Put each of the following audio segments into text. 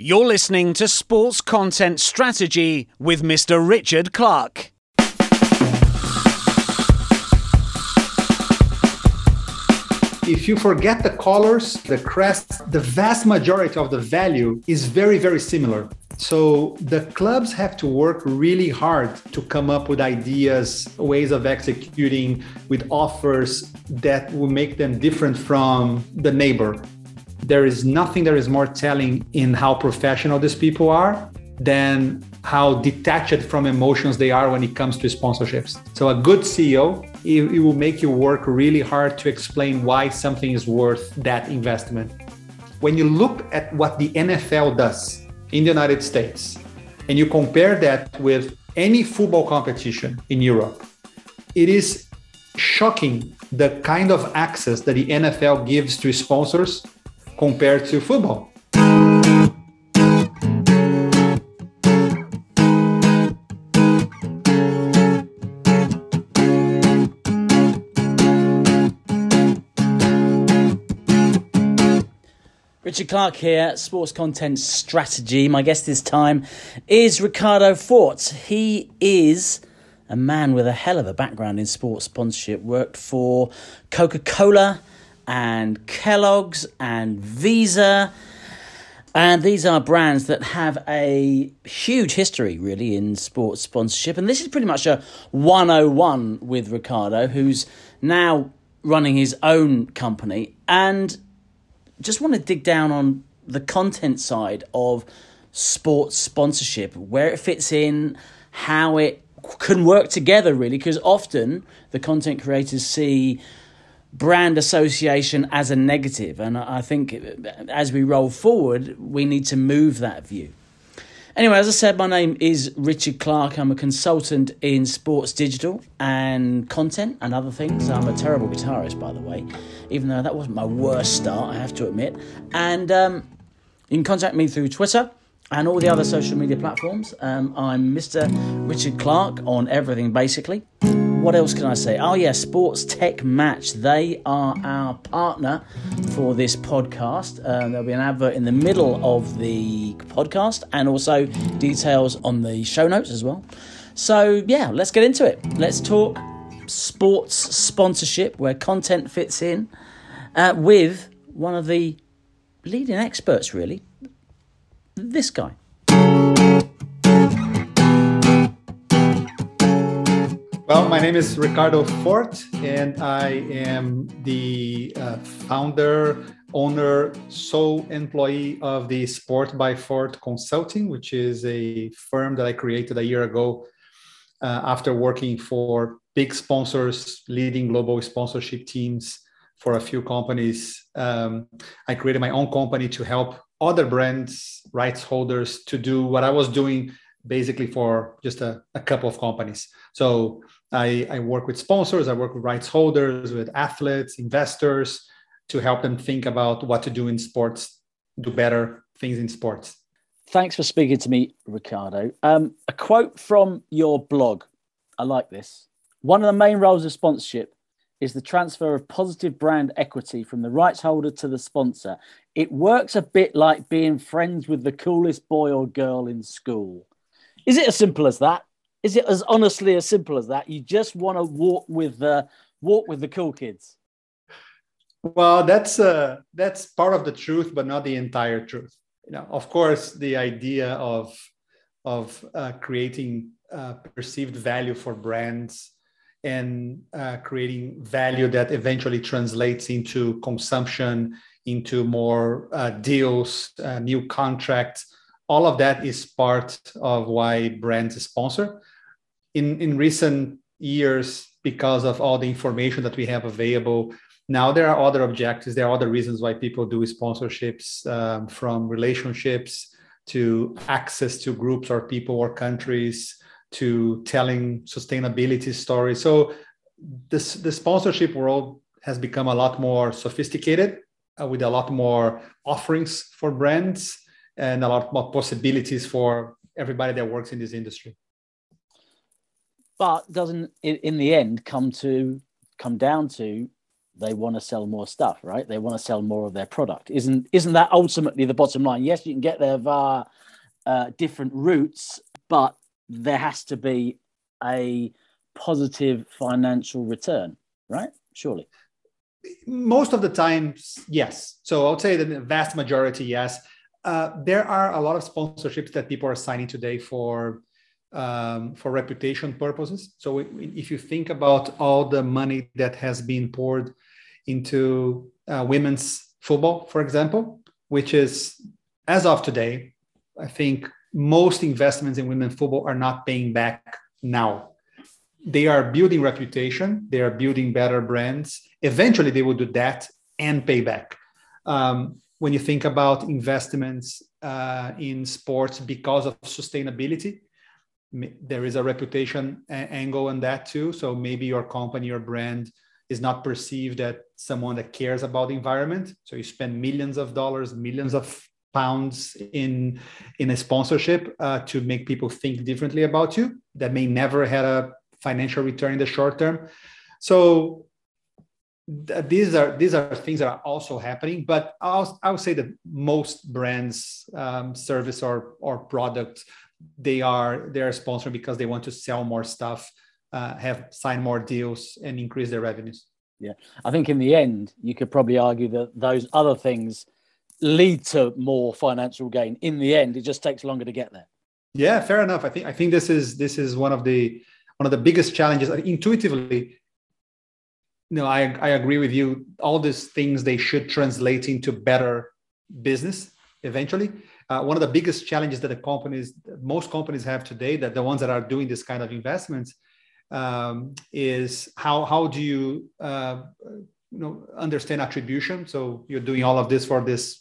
You're listening to Sports Content Strategy with Mr. Richard Clark. If you forget the colors, the crest, the vast majority of the value is very, very similar. So the clubs have to work really hard to come up with ideas, ways of executing with offers that will make them different from the neighbor. There is nothing that is more telling in how professional these people are than how detached from emotions they are when it comes to sponsorships. So a good CEO, it, it, will make you work really hard to explain why something is worth that investment. When you look at what the NFL does in the United States and you compare that with any football competition in Europe, it is shocking the kind of access that the NFL gives to sponsors compared to football. Richard Clark here, Sports Content Strategy. My guest this time is Ricardo Fort. He is a man with a hell of a background in sports sponsorship, worked for Coca Cola and Kellogg's and Visa. And these are brands that have a huge history, really, in sports sponsorship. And this is pretty much a 101 with Ricardo, who's now running his own company. And just want to dig down on the content side of sports sponsorship, where it fits in, how it can work together, really, because often the content creators see brand association as a negative, and I think as we roll forward, we need to move that view. Anyway, as I said, my name is Richard Clark. I'm a consultant in sports digital and content and other things. I'm a terrible guitarist, by the way, even though that wasn't my worst start, I have to admit. And um, you can contact me through Twitter and all the other social media platforms. Um, I'm Mr. Richard Clark on everything, basically what else can I say? Oh, yeah, Sports Tech Match. They are our partner for this podcast. Uh, there'll be an advert in the middle of the podcast and also details on the show notes as well. So, yeah, let's get into it. Let's talk sports sponsorship where content fits in uh, with one of the leading experts, really. This guy. Well, my name is Ricardo Fort, and I am the uh, founder, owner, sole employee of the Sport by Fort Consulting, which is a firm that I created a year ago uh, after working for big sponsors, leading global sponsorship teams for a few companies. Um, I created my own company to help other brands, rights holders, to do what I was doing basically for just a, a couple of companies. So I, I work with sponsors, I work with rights holders, with athletes, investors to help them think about what to do in sports, do better things in sports. Thanks for speaking to me, Ricardo. Um, a quote from your blog. I like this. One of the main roles of sponsorship is the transfer of positive brand equity from the rights holder to the sponsor. It works a bit like being friends with the coolest boy or girl in school. Is it as simple as that? Is it as honestly as simple as that? You just want to walk with the walk with the cool kids. Well, that's uh, that's part of the truth, but not the entire truth. You know, of course, the idea of of uh, creating uh, perceived value for brands and uh, creating value that eventually translates into consumption, into more uh, deals, uh, new contracts all of that is part of why brands sponsor. In, in recent years, because of all the information that we have available, now there are other objectives. There are other reasons why people do sponsorships um, from relationships to access to groups or people or countries to telling sustainability stories. So this, the sponsorship world has become a lot more sophisticated uh, with a lot more offerings for brands and a lot more possibilities for everybody that works in this industry. But doesn't it, in the end come to come down to they want to sell more stuff, right? They want to sell more of their product. Isn't isn't that ultimately the bottom line? Yes, you can get there via uh, different routes, but there has to be a positive financial return, right? Surely. Most of the times, yes. So I'll say the vast majority, yes. Uh, there are a lot of sponsorships that people are signing today for um, for reputation purposes. So if you think about all the money that has been poured into uh, women's football, for example, which is as of today, I think most investments in women's football are not paying back now. They are building reputation, they are building better brands. Eventually, they will do that and pay back. Um, when you think about investments uh, in sports because of sustainability, there is a reputation angle on that too. So maybe your company or brand is not perceived as someone that cares about the environment. So you spend millions of dollars, millions of pounds in in a sponsorship uh, to make people think differently about you that may never had a financial return in the short term. So these are these are things that are also happening. But I'll I would say that most brands, um, service or or product, they are they are sponsored because they want to sell more stuff, uh, have sign more deals, and increase their revenues. Yeah, I think in the end, you could probably argue that those other things lead to more financial gain. In the end, it just takes longer to get there. Yeah, fair enough. I think I think this is this is one of the one of the biggest challenges. Intuitively, no, I I agree with you. All these things they should translate into better business eventually. Uh, one of the biggest challenges that the companies, most companies have today, that the ones that are doing this kind of investments, um, is how how do you uh, you know understand attribution? So you're doing all of this for this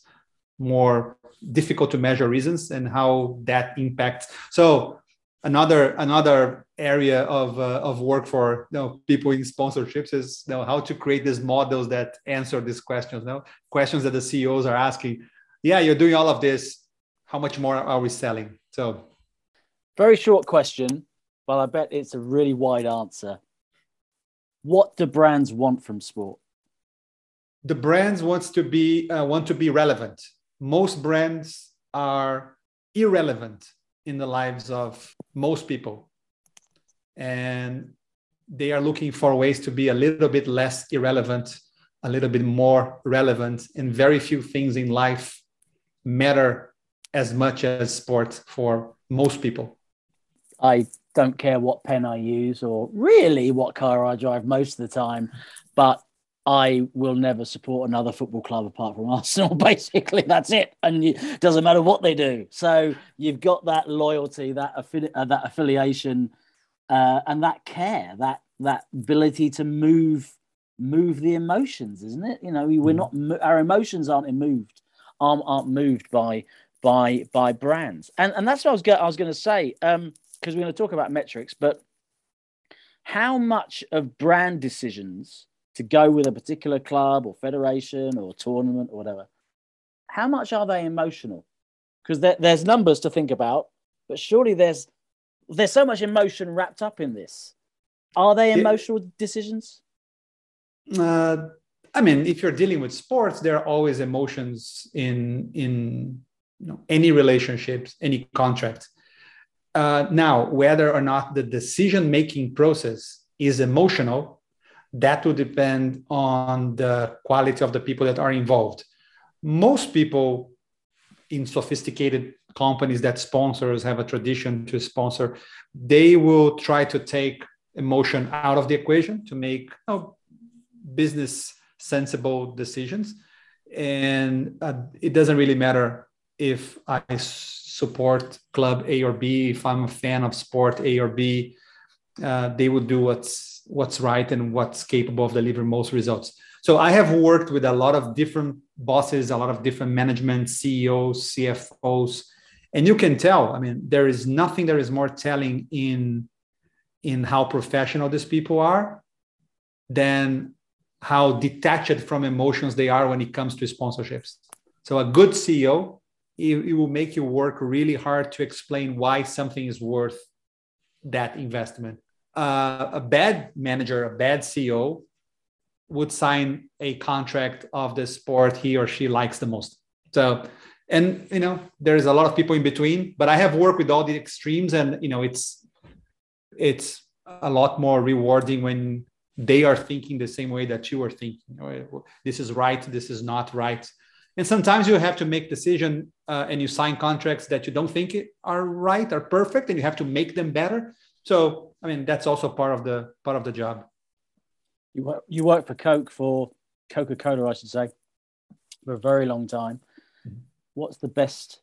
more difficult to measure reasons and how that impacts. So another another area of uh, of work for you know, people in sponsorships is you know, how to create these models that answer these questions. You know, questions that the CEOs are asking. Yeah, you're doing all of this. How much more are we selling? So, very short question, but I bet it's a really wide answer. What do brands want from sport? The brands wants to be uh, want to be relevant most brands are irrelevant in the lives of most people. And they are looking for ways to be a little bit less irrelevant, a little bit more relevant. And very few things in life matter as much as sport for most people. I don't care what pen I use or really what car I drive most of the time, but I will never support another football club apart from Arsenal. Basically, that's it, and it doesn't matter what they do. So you've got that loyalty, that affi- uh, that affiliation, uh, and that care, that that ability to move move the emotions, isn't it? You know, we're mm. not our emotions aren't moved, aren't, aren't moved by by by brands, and and that's what I was go- I was going to say because um, we're going to talk about metrics, but how much of brand decisions to go with a particular club or federation or tournament or whatever, how much are they emotional? Because there, there's numbers to think about, but surely there's there's so much emotion wrapped up in this. Are they emotional it, decisions? Uh, I mean, if you're dealing with sports, there are always emotions in in you know, any relationships, any contract. Uh, now, whether or not the decision making process is emotional that will depend on the quality of the people that are involved. Most people in sophisticated companies that sponsors have a tradition to sponsor, they will try to take emotion out of the equation to make you know, business sensible decisions. And uh, it doesn't really matter if I support club A or B, if I'm a fan of sport A or B, uh, they will do what's what's right and what's capable of delivering most results. So I have worked with a lot of different bosses, a lot of different management, CEOs, CFOs, and you can tell. I mean, there is nothing that is more telling in in how professional these people are than how detached from emotions they are when it comes to sponsorships. So a good CEO, it, it will make you work really hard to explain why something is worth that investment uh, a bad manager, a bad CEO, would sign a contract of the sport he or she likes the most. So, and you know, there's a lot of people in between, but I have worked with all the extremes, and you know, it's it's a lot more rewarding when they are thinking the same way that you are thinking. This is right. This is not right. And sometimes you have to make decision uh, and you sign contracts that you don't think are right, are perfect, and you have to make them better. So, I mean, that's also part of the part of the job. You work, you for Coke for Coca Cola, I should say, for a very long time. Mm-hmm. What's the best,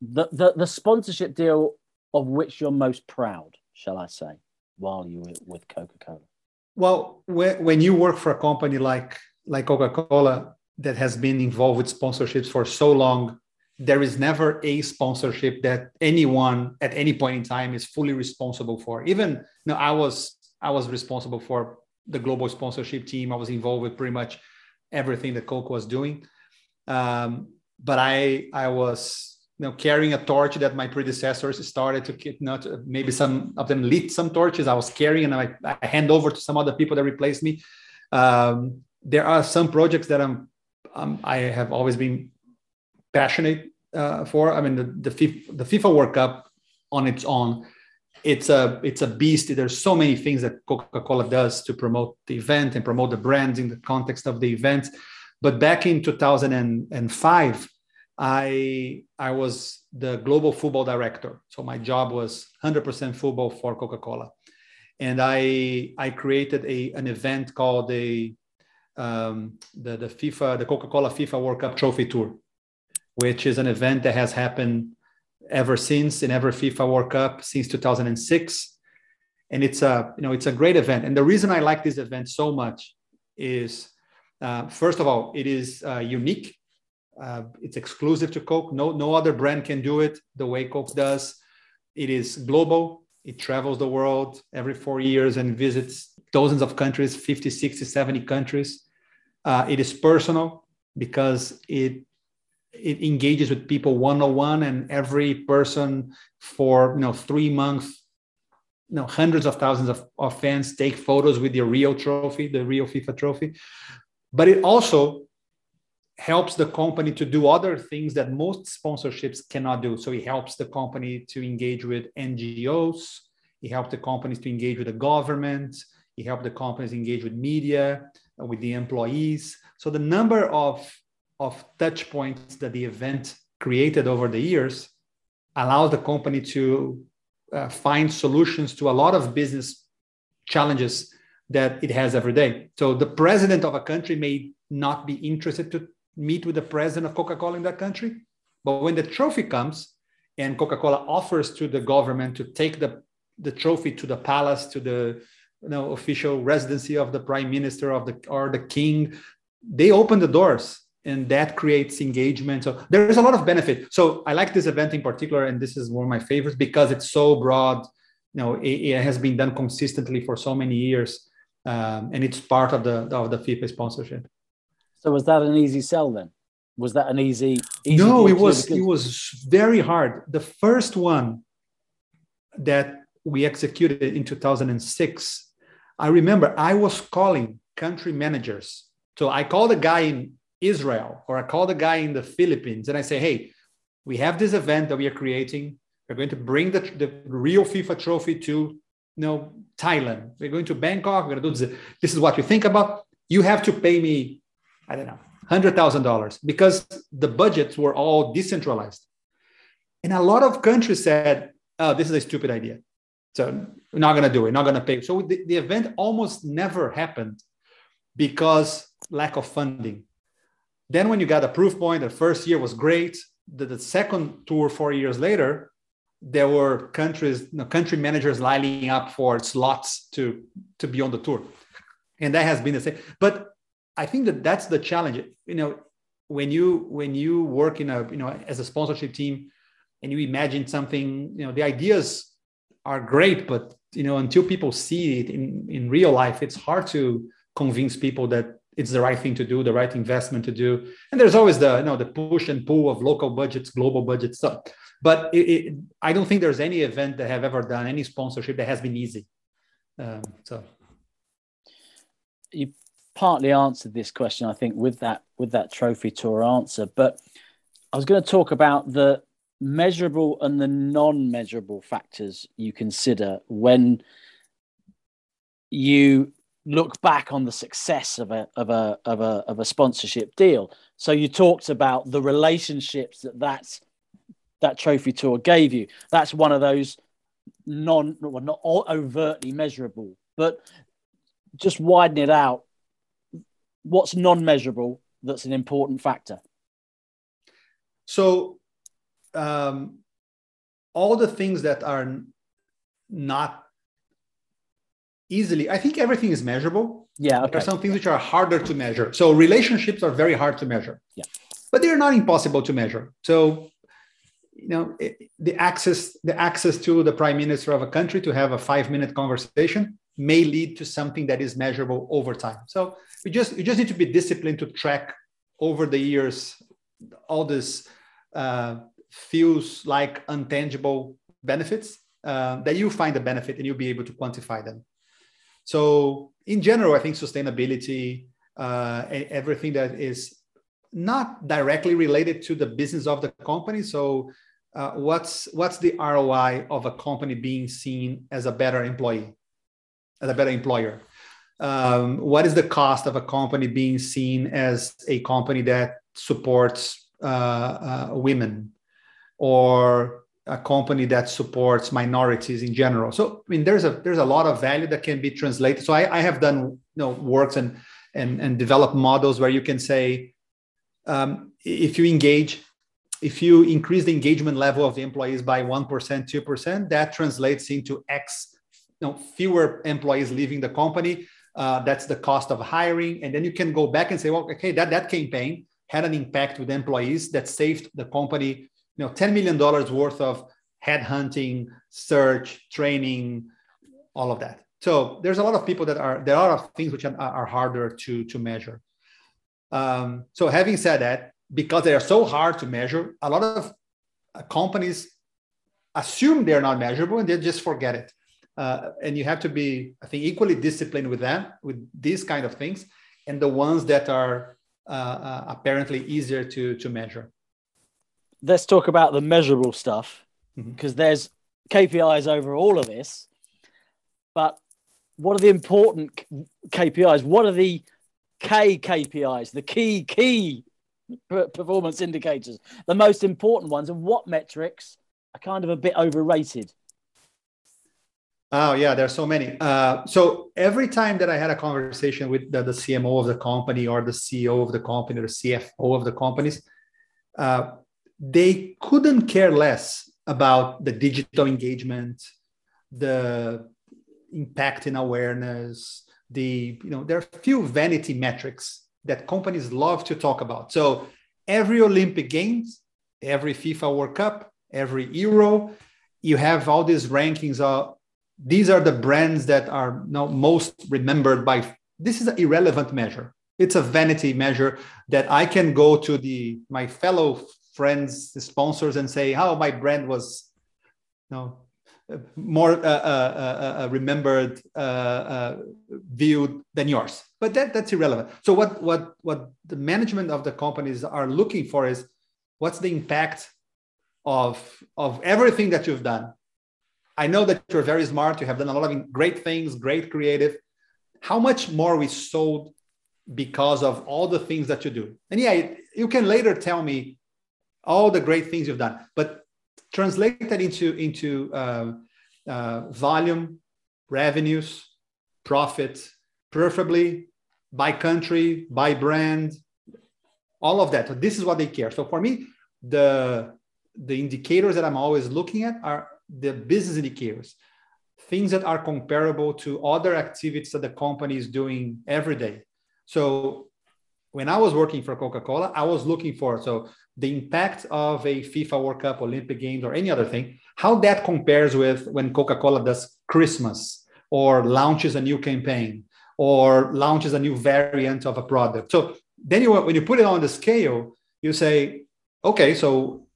the, the, the sponsorship deal of which you're most proud, shall I say, while you were with Coca Cola? Well, when you work for a company like like Coca Cola that has been involved with sponsorships for so long, there is never a sponsorship that anyone at any point in time is fully responsible for. Even you know, I was I was responsible for the global sponsorship team. I was involved with pretty much everything that Coke was doing. Um, but I I was you know carrying a torch that my predecessors started to you know, maybe some of them lit some torches. I was carrying and I, I hand over to some other people that replaced me. Um, there are some projects that I'm um, I have always been passionate uh, for. I mean the the FIFA, the FIFA World Cup on its own it's a it's a beast. There's so many things that Coca-Cola does to promote the event and promote the brand in the context of the event. But back in 2005, I I was the global football director. So my job was 100% football for Coca-Cola, and I I created a an event called the um, the the FIFA the Coca-Cola FIFA World Cup Trophy Tour, which is an event that has happened ever since in every FIFA World Cup since 2006. And it's a, you know, it's a great event. And the reason I like this event so much is, uh, first of all, it is uh, unique. Uh, it's exclusive to Coke. No, no other brand can do it the way Coke does. It is global. It travels the world every four years and visits dozens of countries, 50, 60, 70 countries. Uh, it is personal because it it engages with people one-on-one and every person for you know three months you know hundreds of thousands of, of fans take photos with the Rio trophy the Rio FIFA trophy. But it also helps the company to do other things that most sponsorships cannot do. So it helps the company to engage with ngos it helps the companies to engage with the government it helps the companies engage with media uh, with the employees. So the number of of touch points that the event created over the years allows the company to uh, find solutions to a lot of business challenges that it has every day. So the president of a country may not be interested to meet with the president of Coca-Cola in that country, but when the trophy comes and Coca-Cola offers to the government to take the, the trophy to the palace, to the you know, official residency of the prime minister of the or the king, they open the doors and that creates engagement. So there's a lot of benefit. So i like this event in particular and this is one of my favorites because it's so broad. You know it, it has been done consistently for so many years um, and it's part of the of the fifa sponsorship. So was that an easy sell then? Was that an easy, easy no it was because- it was very hard. The first one that we executed in 2006 i remember i was calling country managers. So i called a guy in Israel or I call the guy in the Philippines and I say, hey, we have this event that we are creating. We're going to bring the, the Rio FIFA trophy to you know, Thailand. We're going to Bangkok. We're going to do this. This is what we think about. You have to pay me, I don't know, $100,000 because the budgets were all decentralized. And a lot of countries said, oh, this is a stupid idea. So we're not going to do it, not going to pay. So the, the event almost never happened because lack of funding. Then when you got a proof point, the first year was great. The, the second tour, four years later, there were countries, you know, country managers lining up for slots to to be on the tour, and that has been the same. But I think that that's the challenge. You know, when you when you work in a you know as a sponsorship team, and you imagine something, you know, the ideas are great, but you know until people see it in in real life, it's hard to convince people that it's the right thing to do, the right investment to do. And there's always the you know the push and pull of local budgets, global budgets stuff. But it, it, I don't think there's any event that have ever done any sponsorship that has been easy. Um, so you partly answered this question, I think, with that with that trophy tour answer. But I was going to talk about the measurable and the non-measurable factors you consider when you look back on the success of a of a of a of a sponsorship deal. So you talked about the relationships that that's that trophy tour gave you. That's one of those non well, not overtly measurable, but just widen it out. What's non-measurable that's an important factor? So um, all the things that are not easily, I think everything is measurable. Yeah. Okay. There are some things which are harder to measure. So relationships are very hard to measure. Yeah. But they're not impossible to measure. So you know the access the access to the prime minister of a country to have a five minute conversation may lead to something that is measurable over time so you just you just need to be disciplined to track over the years all this uh, feels like untangible benefits uh, that you find a benefit and you'll be able to quantify them. So in general, I think sustainability, uh, everything that is not directly related to the business of the company. So uh, what's what's the ROI of a company being seen as a better employee, as a better employer? Um, what is the cost of a company being seen as a company that supports uh, uh, women or a company that supports minorities in general. So I mean, there's a there's a lot of value that can be translated. So I, I have done you know works and and and developed models where you can say um, if you engage if you increase the engagement level of the employees by 1% 2% that translates into x you know, fewer employees leaving the company uh, that's the cost of hiring and then you can go back and say well okay that, that campaign had an impact with employees that saved the company, you know, $10 million worth of headhunting, search, training, all of that. So there's a lot of people that are, there are things which are, are harder to, to measure. Um, so having said that, because they are so hard to measure, a lot of uh, companies assume they're not measurable and they just forget it. Uh, and you have to be, I think, equally disciplined with them, with these kind of things, and the ones that are uh, uh, apparently easier to to measure. Let's talk about the measurable stuff because mm-hmm. there's KPIs over all of this. But what are the important KPIs? What are the K KPIs, the key key performance indicators, the most important ones, and what metrics are kind of a bit overrated? Oh yeah, there's so many. Uh, so every time that I had a conversation with the, the, CMO of the company or the CEO of the company or the CFO of the companies, uh, they couldn't care less about the digital engagement, the impact in awareness. The you know there are few vanity metrics that companies love to talk about. So every Olympic Games, every FIFA World Cup, every Euro, you have all these rankings of these are the brands that are now most remembered by this is an irrelevant measure it's a vanity measure that i can go to the my fellow friends sponsors and say how oh, my brand was you know more uh, uh, uh, remembered viewed than yours but that, that's irrelevant so what what what the management of the companies are looking for is what's the impact of of everything that you've done I know that you're very smart. You have done a lot of great things, great creative. How much more we sold because of all the things that you do? And yeah, you can later tell me all the great things you've done, but translate that into into uh, uh, volume, revenues, profit, preferably by country, by brand, all of that. So this is what they care. So for me, the the indicators that I'm always looking at are the business indicators, things that are comparable to other activities that the company is doing every day. So when I was working for Coca-Cola, I was looking for so the impact of a FIFA World Cup, Olympic Games, or any other thing, how that compares with when Coca-Cola does Christmas or launches a new campaign or launches a new variant of a product. So then you when you put it on the scale, you say, okay, so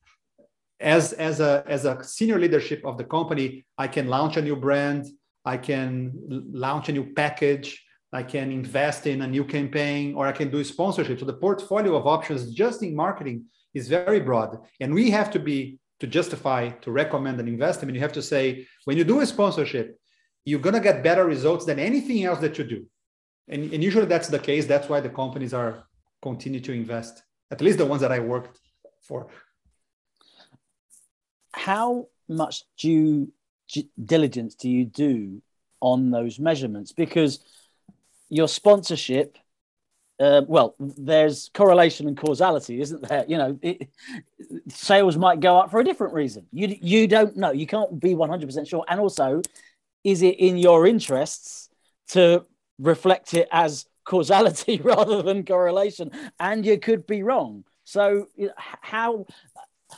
as as a as a senior leadership of the company i can launch a new brand i can launch a new package I can invest in a new campaign, or I can do a sponsorship. So the portfolio of options just in marketing is very broad. And we have to be, to justify, to recommend an investment, you have to say, when you do a sponsorship, you're to get better results than anything else that you do. And, and usually that's the case. That's why the companies are continue to invest, at least the ones that I worked for. How much due diligence do you do on those measurements? Because your sponsorship uh, well, there's correlation and causality, isn't there? You know, it, sales might go up for a different reason. You you don't know. You can't be 100% sure. And also, is it in your interests to reflect it as causality rather than correlation? And you could be wrong. So how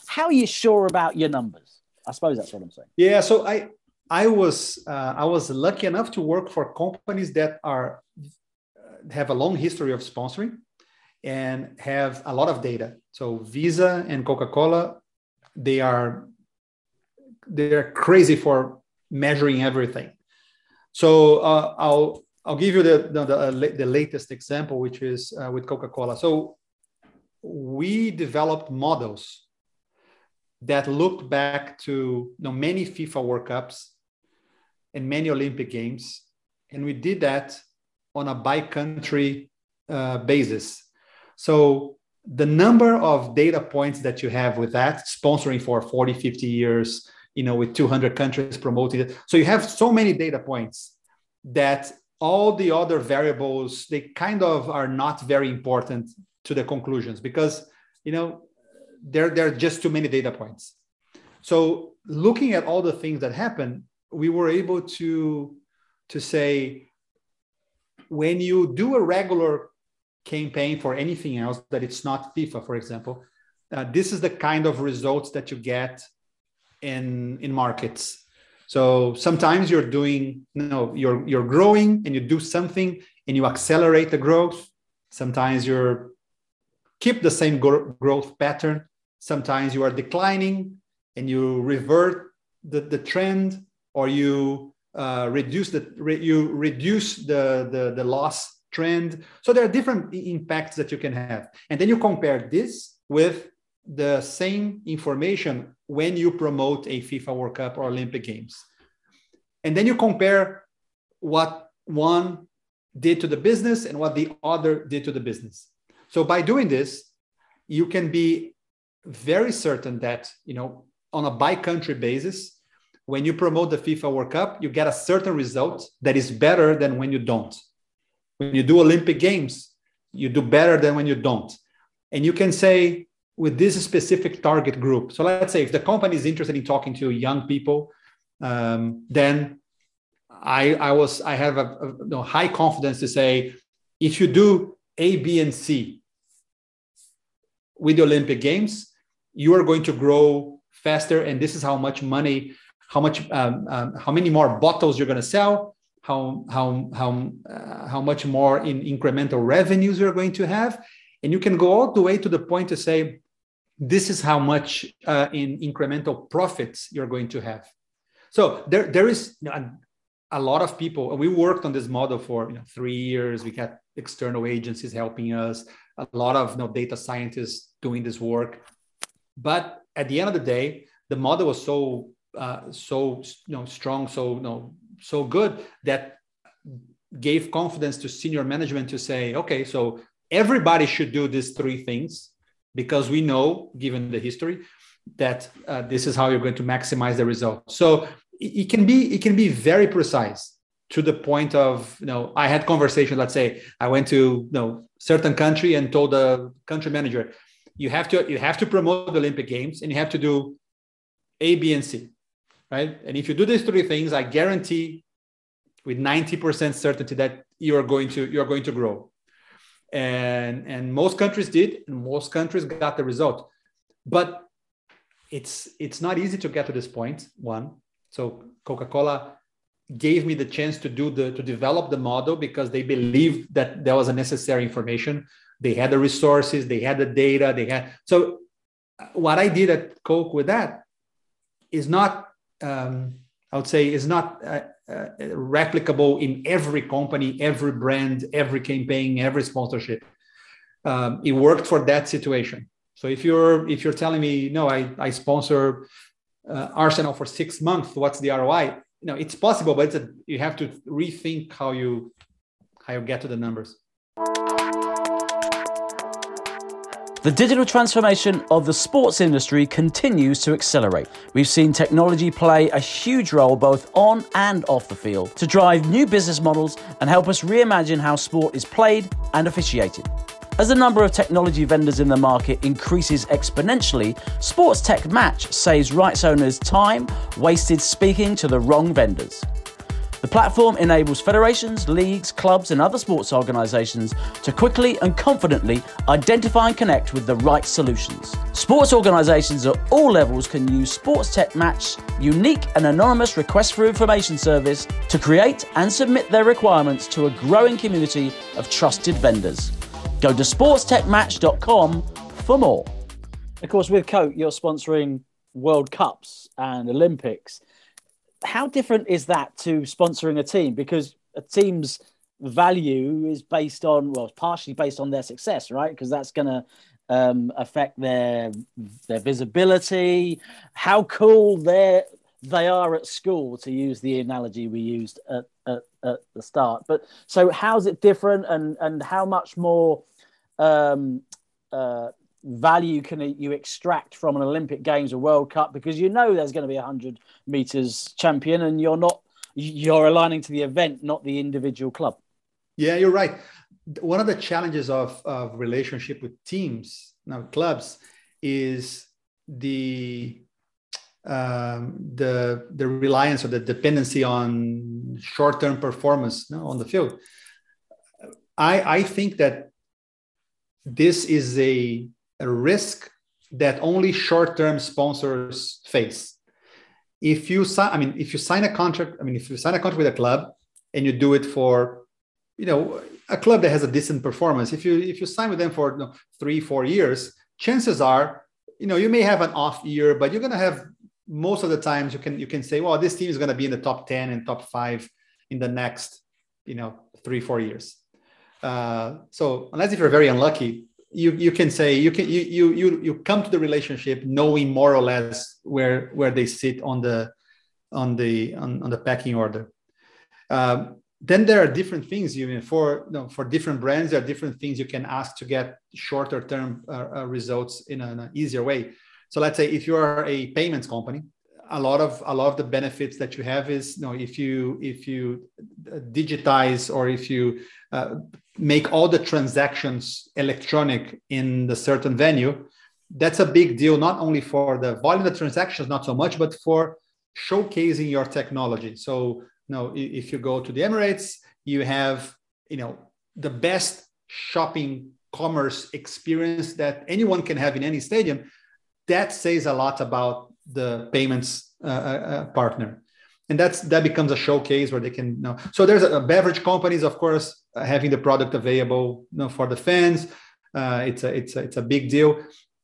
how are you sure about your numbers? I suppose that's what I'm saying. Yeah. So I I was uh, I was lucky enough to work for companies that are have a long history of sponsoring and have a lot of data. So Visa and Coca-Cola, they are they're crazy for measuring everything. So uh, I'll I'll give you the the, the, uh, the latest example, which is uh, with Coca-Cola. So we developed models that looked back to you know, many FIFA World Cups and many Olympic Games, and we did that on a by country uh, basis. So the number of data points that you have with that sponsoring for 40, 50 years, you know, with 200 countries promoting it. So you have so many data points that all the other variables, they kind of are not very important to the conclusions because, you know, there, there are just too many data points. So looking at all the things that happen, we were able to, to say, when you do a regular campaign for anything else that it's not FIFA, for example, uh, this is the kind of results that you get in in markets. So sometimes you're doing, you know, you're you're growing and you do something and you accelerate the growth. Sometimes you're keep the same growth pattern. Sometimes you are declining and you revert the, the trend or you uh, reduce the re, you reduce the, the the loss trend. So there are different impacts that you can have, and then you compare this with the same information when you promote a FIFA World Cup or Olympic Games, and then you compare what one did to the business and what the other did to the business. So by doing this, you can be very certain that you know on a by country basis when you promote the FIFA World Cup, you get a certain result that is better than when you don't. When you do Olympic Games, you do better than when you don't. And you can say with this specific target group. So let's say if the company is interested in talking to young people, um, then I, I was I have a, a you know, high confidence to say if you do A, B, and C with the Olympic Games, you are going to grow faster, and this is how much money how much um, um, how many more bottles you're going to sell how how how uh, how much more in incremental revenues you're going to have. And you can go all the way to the point to say this is how much uh, in incremental profits you're going to have. So there there is you know, a, a, lot of people we worked on this model for you know, three years. We got external agencies helping us a lot of you know, data scientists doing this work. But at the end of the day the model was so uh, so you know strong, so you know so good that gave confidence to senior management to say, okay, so everybody should do these three things because we know, given the history, that uh, this is how you're going to maximize the result. So it, it can be it can be very precise to the point of you know I had conversation. Let's say I went to you know certain country and told the country manager, you have to you have to promote the Olympic Games and you have to do A, B, and C right? And if you do these three things, I guarantee with 90% certainty that you are going to you are going to grow. And and most countries did, and most countries got the result. But it's it's not easy to get to this point. One, so Coca-Cola gave me the chance to do the to develop the model because they believed that there was a necessary information. They had the resources, they had the data, they had so what I did at Coke with that is not um, I would say is not uh, uh, replicable in every company, every brand, every campaign, every sponsorship. Um, it worked for that situation. So if you're if you're telling me no, I I sponsor uh, Arsenal for six months, what's the ROI? You know, it's possible, but it's a, you have to rethink how you how you get to the numbers. The digital transformation of the sports industry continues to accelerate. We've seen technology play a huge role both on and off the field to drive new business models and help us reimagine how sport is played and officiated. As the number of technology vendors in the market increases exponentially, Sports Tech Match saves rights owners time wasted speaking to the wrong vendors. The platform enables federations, leagues, clubs, and other sports organisations to quickly and confidently identify and connect with the right solutions. Sports organisations at all levels can use Sports Tech Match's unique and anonymous request for information service to create and submit their requirements to a growing community of trusted vendors. Go to sportstechmatch.com for more. Of course, with Coke, you're sponsoring World Cups and Olympics how different is that to sponsoring a team? Because a team's value is based on well, partially based on their success, right? Because that's going to um, affect their their visibility, how cool they they are at school, to use the analogy we used at, at, at the start. But so, how's it different, and and how much more um, uh, value can you extract from an Olympic Games or World Cup because you know there's going to be a hundred meters champion and you're not you're aligning to the event, not the individual club. Yeah, you're right. One of the challenges of, of relationship with teams now clubs is the um, the the reliance or the dependency on short-term performance know, on the field. I I think that this is a a risk that only short-term sponsors face. If you sign, I mean, if you sign a contract, I mean, if you sign a contract with a club and you do it for, you know, a club that has a decent performance, if you if you sign with them for you know, three, four years, chances are, you know, you may have an off year, but you're gonna have most of the times you can you can say, well, this team is gonna be in the top 10 and top five in the next, you know, three, four years. Uh, so unless if you're very unlucky, you you can say you can you you you you come to the relationship knowing more or less where where they sit on the on the on, on the packing order. Um, then there are different things you for you know, for different brands there are different things you can ask to get shorter term uh, uh, results in, in an easier way so let's say if you are a payments company a lot of a lot of the benefits that you have is you know if you if you digitize or if you uh, make all the transactions electronic in the certain venue that's a big deal not only for the volume of transactions not so much but for showcasing your technology. So you know if you go to the emirates you have you know the best shopping commerce experience that anyone can have in any stadium. That says a lot about the payments uh, uh, uh, partner. And that's that becomes a showcase where they can you know so there's a, beverage companies of course having the product available you know, for the fans uh, it's a it's a it's a big deal.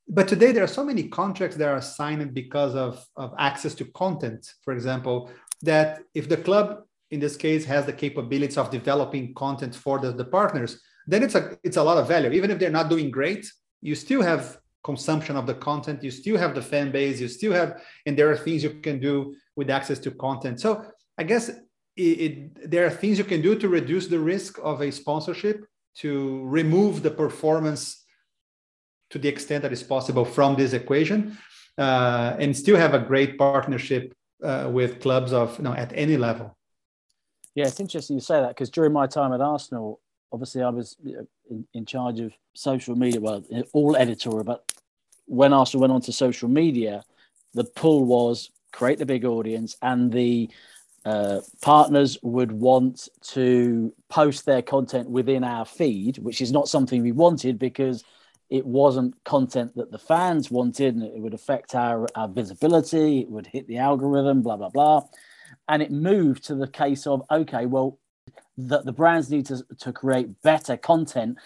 But today there are so many contracts that are signed because of, of access to content. For example that if the club in this case has the capabilities of developing content for the, the partners then it's a it's a lot of value. Even if they're not doing great you still have consumption of the content you still have the fan base you still have and there are things you can do with access to content. So i guess it, it, there are things you can do to reduce the risk of a sponsorship to remove the performance to the extent that is possible from this equation uh, and still have a great partnership uh, with clubs of you know at any level. Yeah it's interesting you say that because during my time at arsenal obviously I was in, in charge of social media, well, all editorial, but when Arsenal went onto social media, the pull was create the big audience and the uh, partners would want to post their content within our feed, which is not something we wanted because it wasn't content that the fans wanted and it would affect our, our visibility, it would hit the algorithm, blah, blah, blah. And it moved to the case of, okay, well, that the brands need to, to create better content,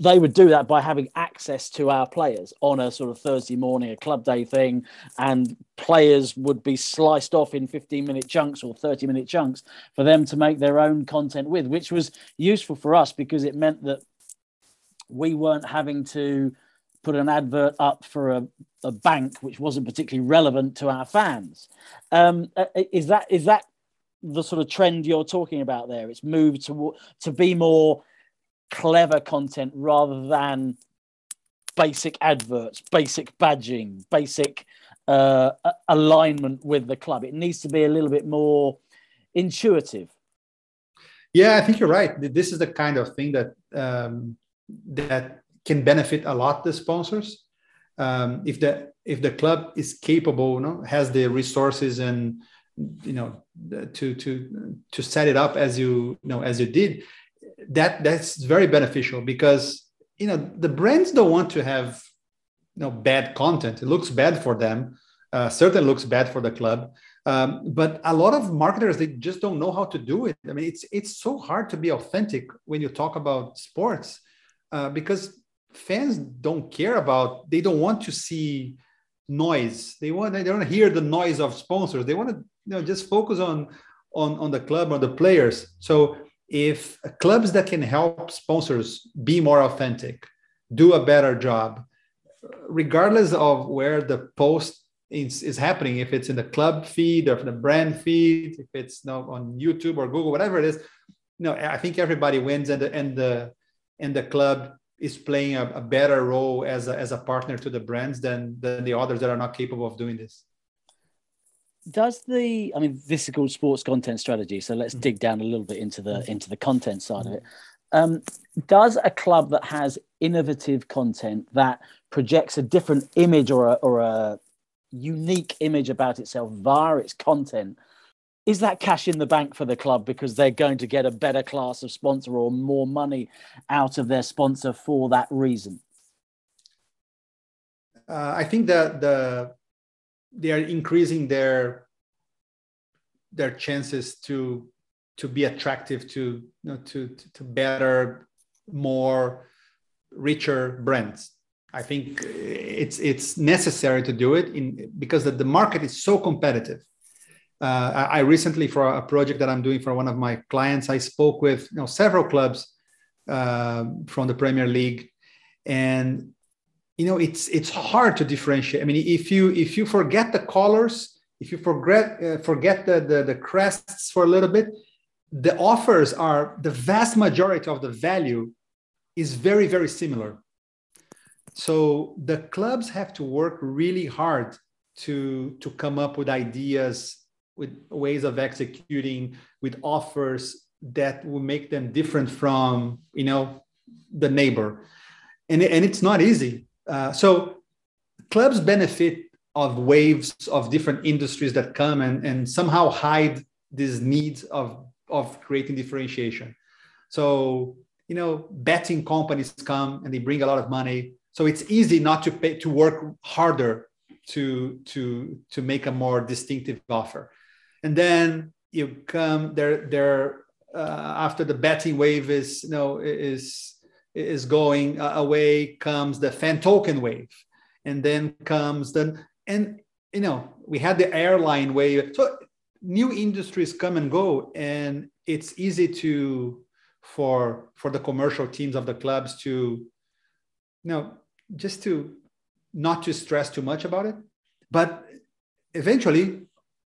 they would do that by having access to our players on a sort of Thursday morning, a club day thing, and players would be sliced off in 15 minute chunks or 30 minute chunks for them to make their own content with, which was useful for us because it meant that we weren't having to put an advert up for a, a bank which wasn't particularly relevant to our fans. Um, uh, is that is that the sort of trend you're talking about there. It's moved to to be more clever content rather than basic adverts, basic badging, basic uh, alignment with the club. It needs to be a little bit more intuitive. Yeah, I think you're right. This is the kind of thing that um, that can benefit a lot the sponsors. Um, if the if the club is capable, you know, has the resources and you know to to to set it up as you, you know as you did that that's very beneficial because you know the brands don't want to have you know bad content. It looks bad for them uh, certainly looks bad for the club um, but a lot of marketers they just don't know how to do it. I mean it's it's so hard to be authentic when you talk about sports uh, because fans don't care about they don't want to see noise. They want they don't hear the noise of sponsors. They want to you know just focus on on on the club or the players. So if clubs that can help sponsors be more authentic do a better job regardless of where the post is, is happening if it's in the club feed or the brand feed if it's you know, on youtube or google whatever it is you know i think everybody wins and the and the and the club is playing a, a better role as a, as a partner to the brands than than the others that are not capable of doing this does the i mean this is called sports content strategy so let's mm-hmm. dig down a little bit into the mm-hmm. into the content side of it um, does a club that has innovative content that projects a different image or a, or a unique image about itself via its content is that cash in the bank for the club because they're going to get a better class of sponsor or more money out of their sponsor for that reason uh, i think that the they are increasing their their chances to to be attractive to you know, to to better more richer brands. I think it's it's necessary to do it in because the, the market is so competitive. Uh, I, recently for a project that i'm doing for one of my clients i spoke with you know several clubs uh, from the premier league. And you know it's it's hard to differentiate. I mean if you if you forget the colors if you forget uh, forget the, the the crests for a little bit the offers are the vast majority of the value is very very similar. So the clubs have to work really hard to to come up with ideas with ways of executing with offers that will make them different from you know the neighbor. And, and it's not easy uh, so clubs benefit of waves of different industries that come and, and somehow hide these needs of, of creating differentiation. So, you know, betting companies come and they bring a lot of money. So it's easy not to pay to work harder to to to make a more distinctive offer. And then you come there there uh, after the betting wave is you know is is going uh, away comes the fan token wave and then comes the and you know we had the airline wave. So new industries come and go and it's easy to for for the commercial teams of the clubs to you know just to not to stress too much about it. But eventually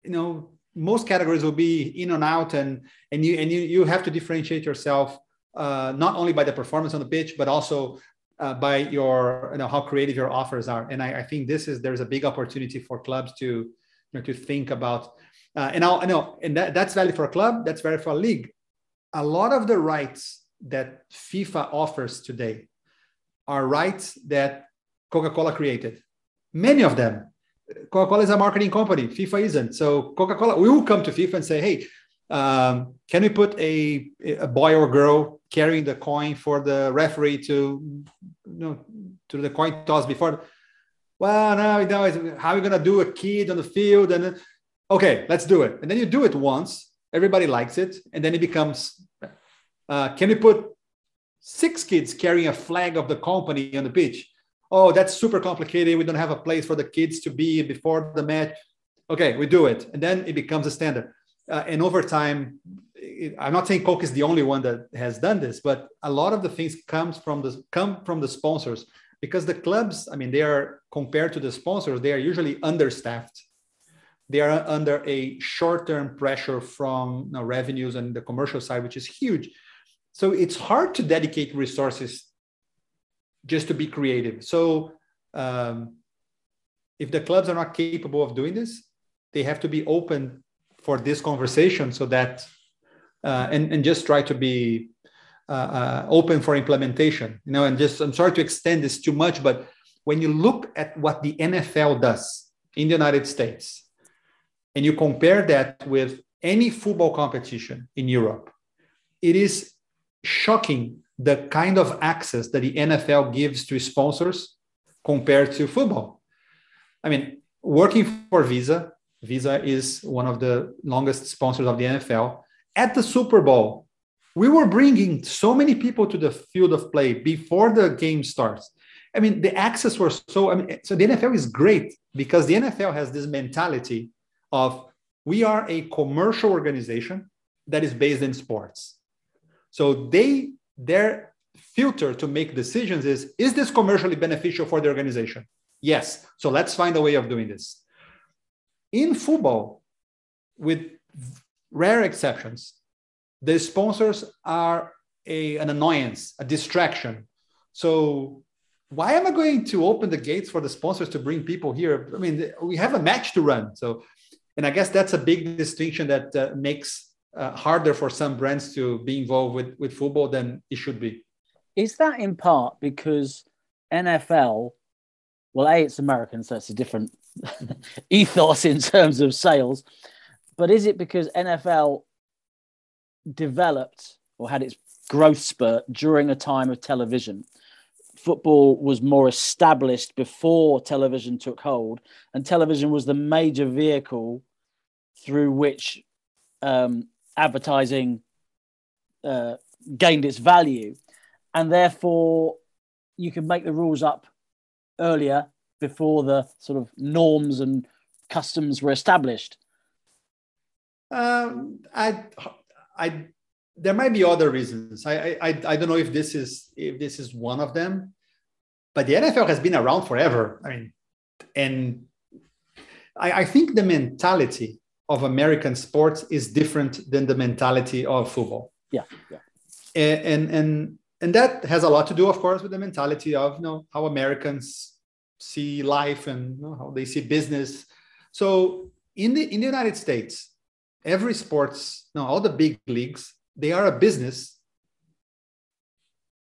you know most categories will be in and out and and you and you, you have to differentiate yourself uh, not only by the performance on the pitch, but also uh, by your, you know, how creative your offers are. And I, I, think this is there's a big opportunity for clubs to, you know, to think about. Uh, and I'll, I know, and that, that's valid for a club, that's valid for a league. A lot of the rights that FIFA offers today are rights that Coca-Cola created. Many of them. Coca-Cola is a marketing company. FIFA isn't. So Coca-Cola, we will come to FIFA and say, hey, um, can we put a, a boy or girl carrying the coin for the referee to you know to the coin toss before well no you know how are going to do a kid on the field and okay let's do it and then you do it once everybody likes it and then it becomes Uh, can we put six kids carrying a flag of the company on the pitch? Oh, that's super complicated. We don't have a place for the kids to be before the match. Okay, we do it. And then it becomes a standard. Uh, and over time, I'm not saying Coke is the only one that has done this, but a lot of the things comes from the come from the sponsors because the clubs, I mean, they are compared to the sponsors, they are usually understaffed. They are under a short-term pressure from you know, revenues and the commercial side, which is huge. So it's hard to dedicate resources just to be creative. So um, if the clubs are not capable of doing this, they have to be open for this conversation so that uh, and, and just try to be uh, uh, open for implementation you know and just i'm sorry to extend this too much but when you look at what the nfl does in the united states and you compare that with any football competition in europe it is shocking the kind of access that the nfl gives to sponsors compared to football. I mean working for visa Visa is one of the longest sponsors of the NFL. At the Super Bowl, we were bringing so many people to the field of play before the game starts. I mean, the access was so. I mean, so the NFL is great because the NFL has this mentality of we are a commercial organization that is based in sports. So they their filter to make decisions is is this commercially beneficial for the organization? Yes. So let's find a way of doing this. In football, with rare exceptions, the sponsors are a, an annoyance, a distraction. So why am I going to open the gates for the sponsors to bring people here? I mean, we have a match to run. So, and I guess that's a big distinction that uh, makes uh, harder for some brands to be involved with, with football than it should be. Is that in part because NFL, well, A, it's American, so it's a different ethos in terms of sales. But is it because NFL developed or had its growth spurt during a time of television? Football was more established before television took hold, and television was the major vehicle through which um, advertising uh, gained its value. And therefore, you can make the rules up earlier before the sort of norms and customs were established? Um, I, I, there might be other reasons. I, I, I don't know if this is if this is one of them, but the NFL has been around forever. I mean, and I, I think the mentality of American sports is different than the mentality of football. Yeah, yeah. And and and, and that has a lot to do, of course, with the mentality of you know how Americans see life and you know, how they see business. So in the in the United States, every sports, no, all the big leagues, they are a business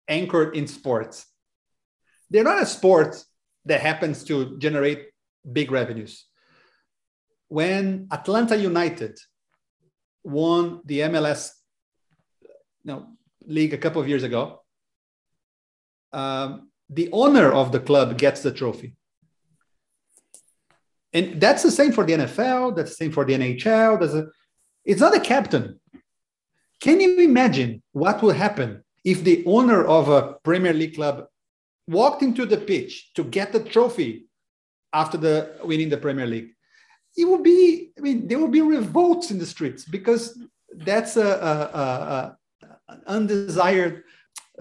anchored in sports. They're not a sport that happens to generate big revenues. When Atlanta United won the MLS you know, league a couple of years ago, um, the owner of the club gets the trophy. And that's the same for the NFL, that's the same for the NHL. A, it's not a captain. Can you imagine what would happen if the owner of a Premier League club walked into the pitch to get the trophy after the winning the Premier League? It would be, I mean, there would be revolts in the streets because that's a, a, a, a undesired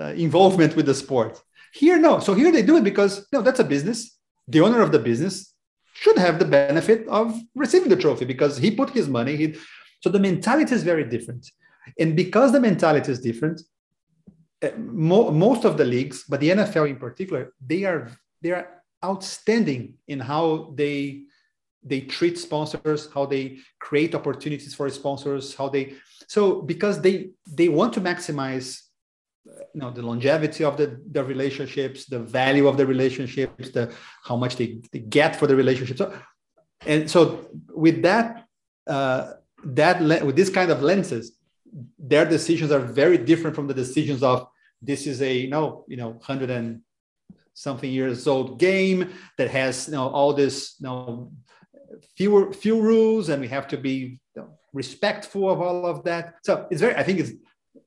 uh, involvement with the sport. Here, no. So here they do it because no, that's a business. The owner of the business should have the benefit of receiving the trophy because he put his money. He, so the mentality is very different, and because the mentality is different, eh, mo- most of the leagues, but the NFL in particular, they are they are outstanding in how they they treat sponsors, how they create opportunities for sponsors, how they so because they they want to maximize you know the longevity of the, the relationships the value of the relationships the how much they, they get for the relationship. So, and so with that uh, that with this kind of lenses their decisions are very different from the decisions of this is a you know you know 100 and something years old game that has you know all this you know fewer few rules and we have to be you know, respectful of all of that. So it's very i think it's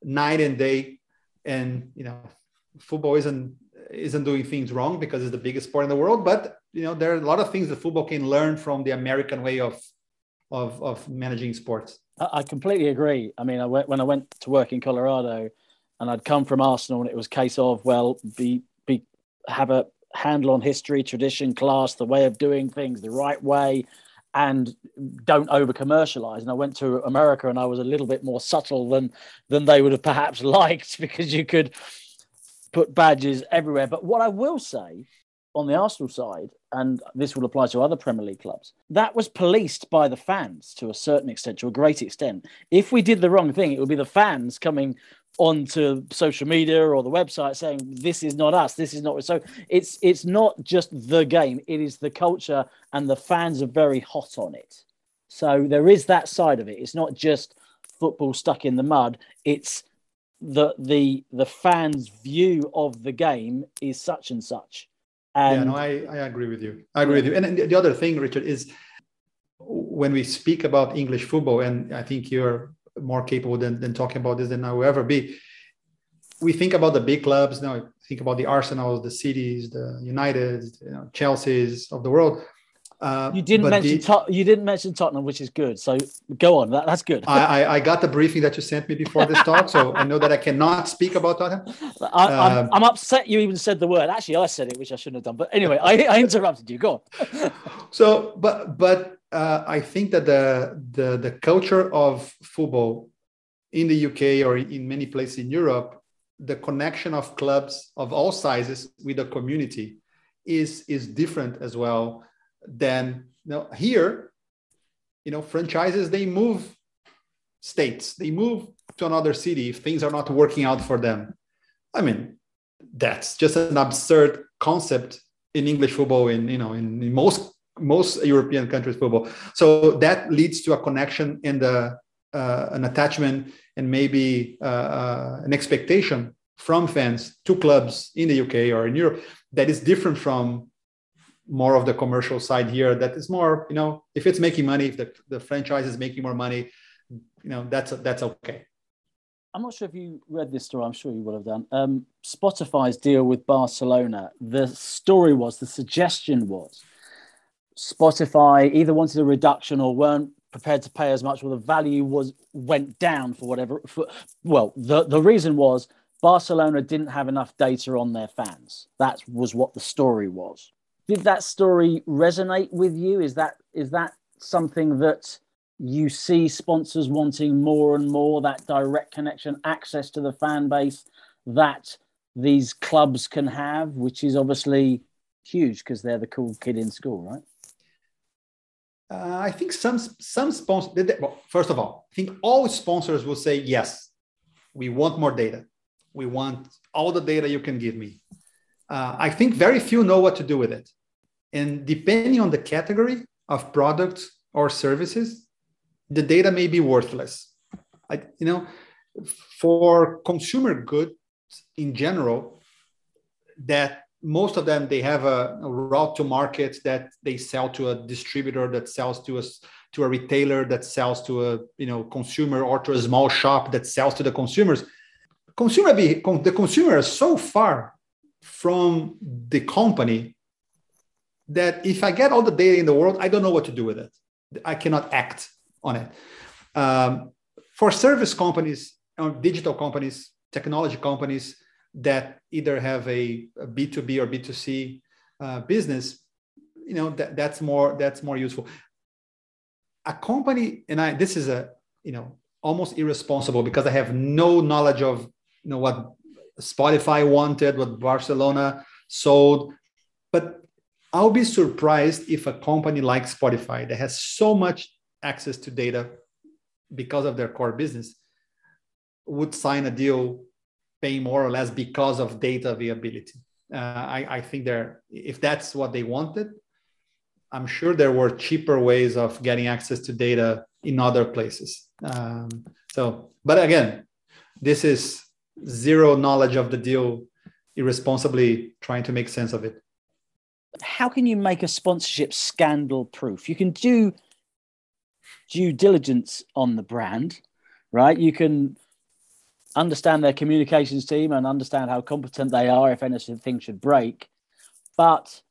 night and day, and you know, football isn't isn't doing things wrong because it's the biggest sport in the world. But you know, there are a lot of things that football can learn from the American way of of, of managing sports. I completely agree. I mean, I went, when I went to work in Colorado, and I'd come from Arsenal, and it was case of well, be be have a handle on history, tradition, class, the way of doing things the right way, and don't over commercialize. And I went to America, and I was a little bit more subtle than than they would have perhaps liked because you could put badges everywhere. But what I will say on the Arsenal side, and this will apply to other Premier League clubs, that was policed by the fans to a certain extent, to a great extent. If we did the wrong thing, it would be the fans coming onto social media or the website saying this is not us. This is not so it's it's not just the game. It is the culture and the fans are very hot on it. So there is that side of it. It's not just football stuck in the mud. It's the the the fans view of the game is such and such. And yeah no i i agree with you. I agree with you. And the other thing richard is when we speak about english football and i think you're more capable than, than talking about this than I will ever be. We think about the big clubs now. Think about the Arsenals, the Cities, the United, you know, Chelsea's of the world. Uh, you didn't mention the, Tot- you didn't mention Tottenham, which is good. So go on, that, that's good. I, I, I got the briefing that you sent me before this talk, so I know that I cannot speak about Tottenham. I, am I'm, um, I'm upset you even said the word. Actually, I said it, which I shouldn't have done. But anyway, I, I interrupted you. Go on. so, but but uh, I think that the, the the culture of football in the UK or in many places in Europe, the connection of clubs of all sizes with the community is is different as well than you know, here. You know, franchises they move states, they move to another city if things are not working out for them. I mean, that's just an absurd concept in English football in you know in, in most most European countries football. So that leads to a connection and uh, an attachment and maybe uh, uh, an expectation from fans to clubs in the UK or in Europe that is different from more of the commercial side here. That is more, you know, if it's making money, if the, the franchise is making more money, you know, that's that's okay. I'm not sure if you read this story. I'm sure you will have done. Um, Spotify's deal with Barcelona. The story was, the suggestion was, Spotify either wanted a reduction or weren't prepared to pay as much, or the value was went down for whatever. For, well, the the reason was Barcelona didn't have enough data on their fans. That was what the story was. Did that story resonate with you? Is that is that something that you see sponsors wanting more and more that direct connection, access to the fan base that these clubs can have, which is obviously huge because they're the cool kid in school, right? Uh, I think some some sponsors. Well, first of all, I think all sponsors will say yes. We want more data. We want all the data you can give me. Uh, I think very few know what to do with it, and depending on the category of products or services, the data may be worthless. I, you know, for consumer goods in general, that most of them they have a, a, route to market that they sell to a distributor that sells to us to a retailer that sells to a you know consumer or to a small shop that sells to the consumers. Consumer be the consumer is so far from the company that if i get all the data in the world i don't know what to do with it. I cannot act on it. Um, for service companies digital companies technology companies that either have a a B2B or B2C uh, business, you know, that, that's more that's more useful. A company, and I this is a you know almost irresponsible because I have no knowledge of you know what Spotify wanted, what Barcelona sold, but I'll be surprised if a company like Spotify that has so much access to data because of their core business would sign a deal paying more or less because of data availability. Uh, I, I think there, if that's what they wanted, I'm sure there were cheaper ways of getting access to data in other places. Um, so, but again, this is zero knowledge of the deal, irresponsibly trying to make sense of it. How can you make a sponsorship scandal proof? You can do due diligence on the brand, right? You can understand their communications team and understand how competent they are if anything should break. But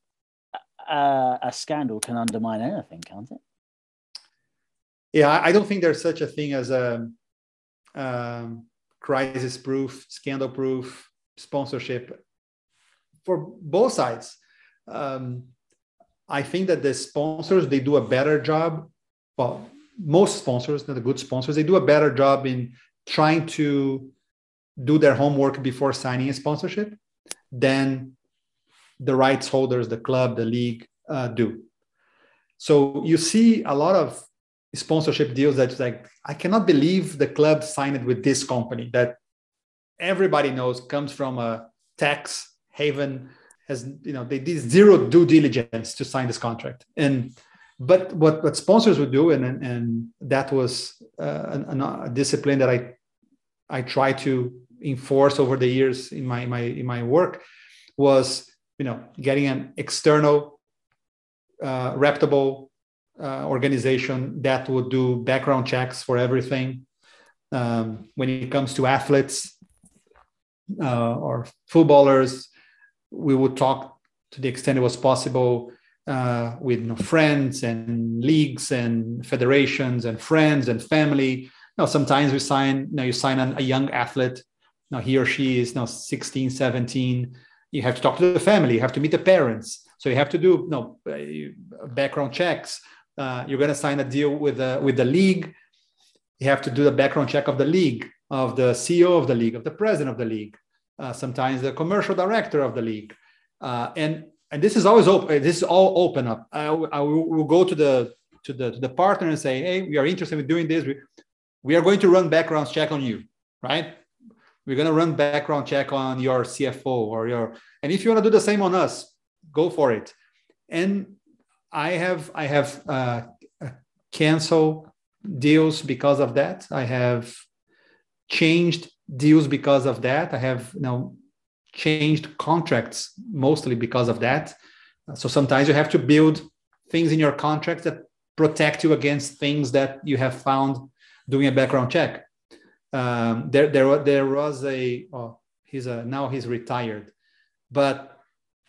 uh, a scandal can undermine anything, can't it? Yeah, I don't think there's such a thing as a um, crisis-proof, scandal-proof sponsorship for both sides. Um, I think that the sponsors they do a better job. Well, most sponsors, not the good sponsors, they do a better job in trying to do their homework before signing a sponsorship than the rights holders, the club, the league uh, do. So you see a lot of sponsorship deals that's like, I cannot believe the club signed it with this company that everybody knows comes from a tax haven, has, you know, they did zero due diligence to sign this contract. And but what, what sponsors would do, and, and that was uh, a, a discipline that I I try to enforce over the years in my, in my in my work was you know getting an external uh, reputable uh, organization that would do background checks for everything um, when it comes to athletes uh, or footballers we would talk to the extent it was possible uh, with you know, friends and leagues and federations and friends and family now, sometimes we sign, you you sign an, a young athlete. Now he or she is now 16, 17. You have to talk to the family. You have to meet the parents. So you have to do you know, uh, background checks. Uh, you're going to sign a deal with the, with the league. You have to do the background check of the league, of the CEO of the league, of the president of the league, uh, sometimes the commercial director of the league. Uh, and and this is always open. This is all open up. I, I will go to the to the to the partner and say, hey, we are interested in doing this. We, we are going to run background check on you, right? We're going to run background check on your CFO or your, and if you want to do the same on us, go for it. And I have, I have uh, canceled deals because of that. I have changed deals because of that. I have you know changed contracts mostly because of that. So sometimes you have to build things in your contract that protect you against things that you have found doing a background check. Um, there, there, there was a, oh, he's a, now he's retired, but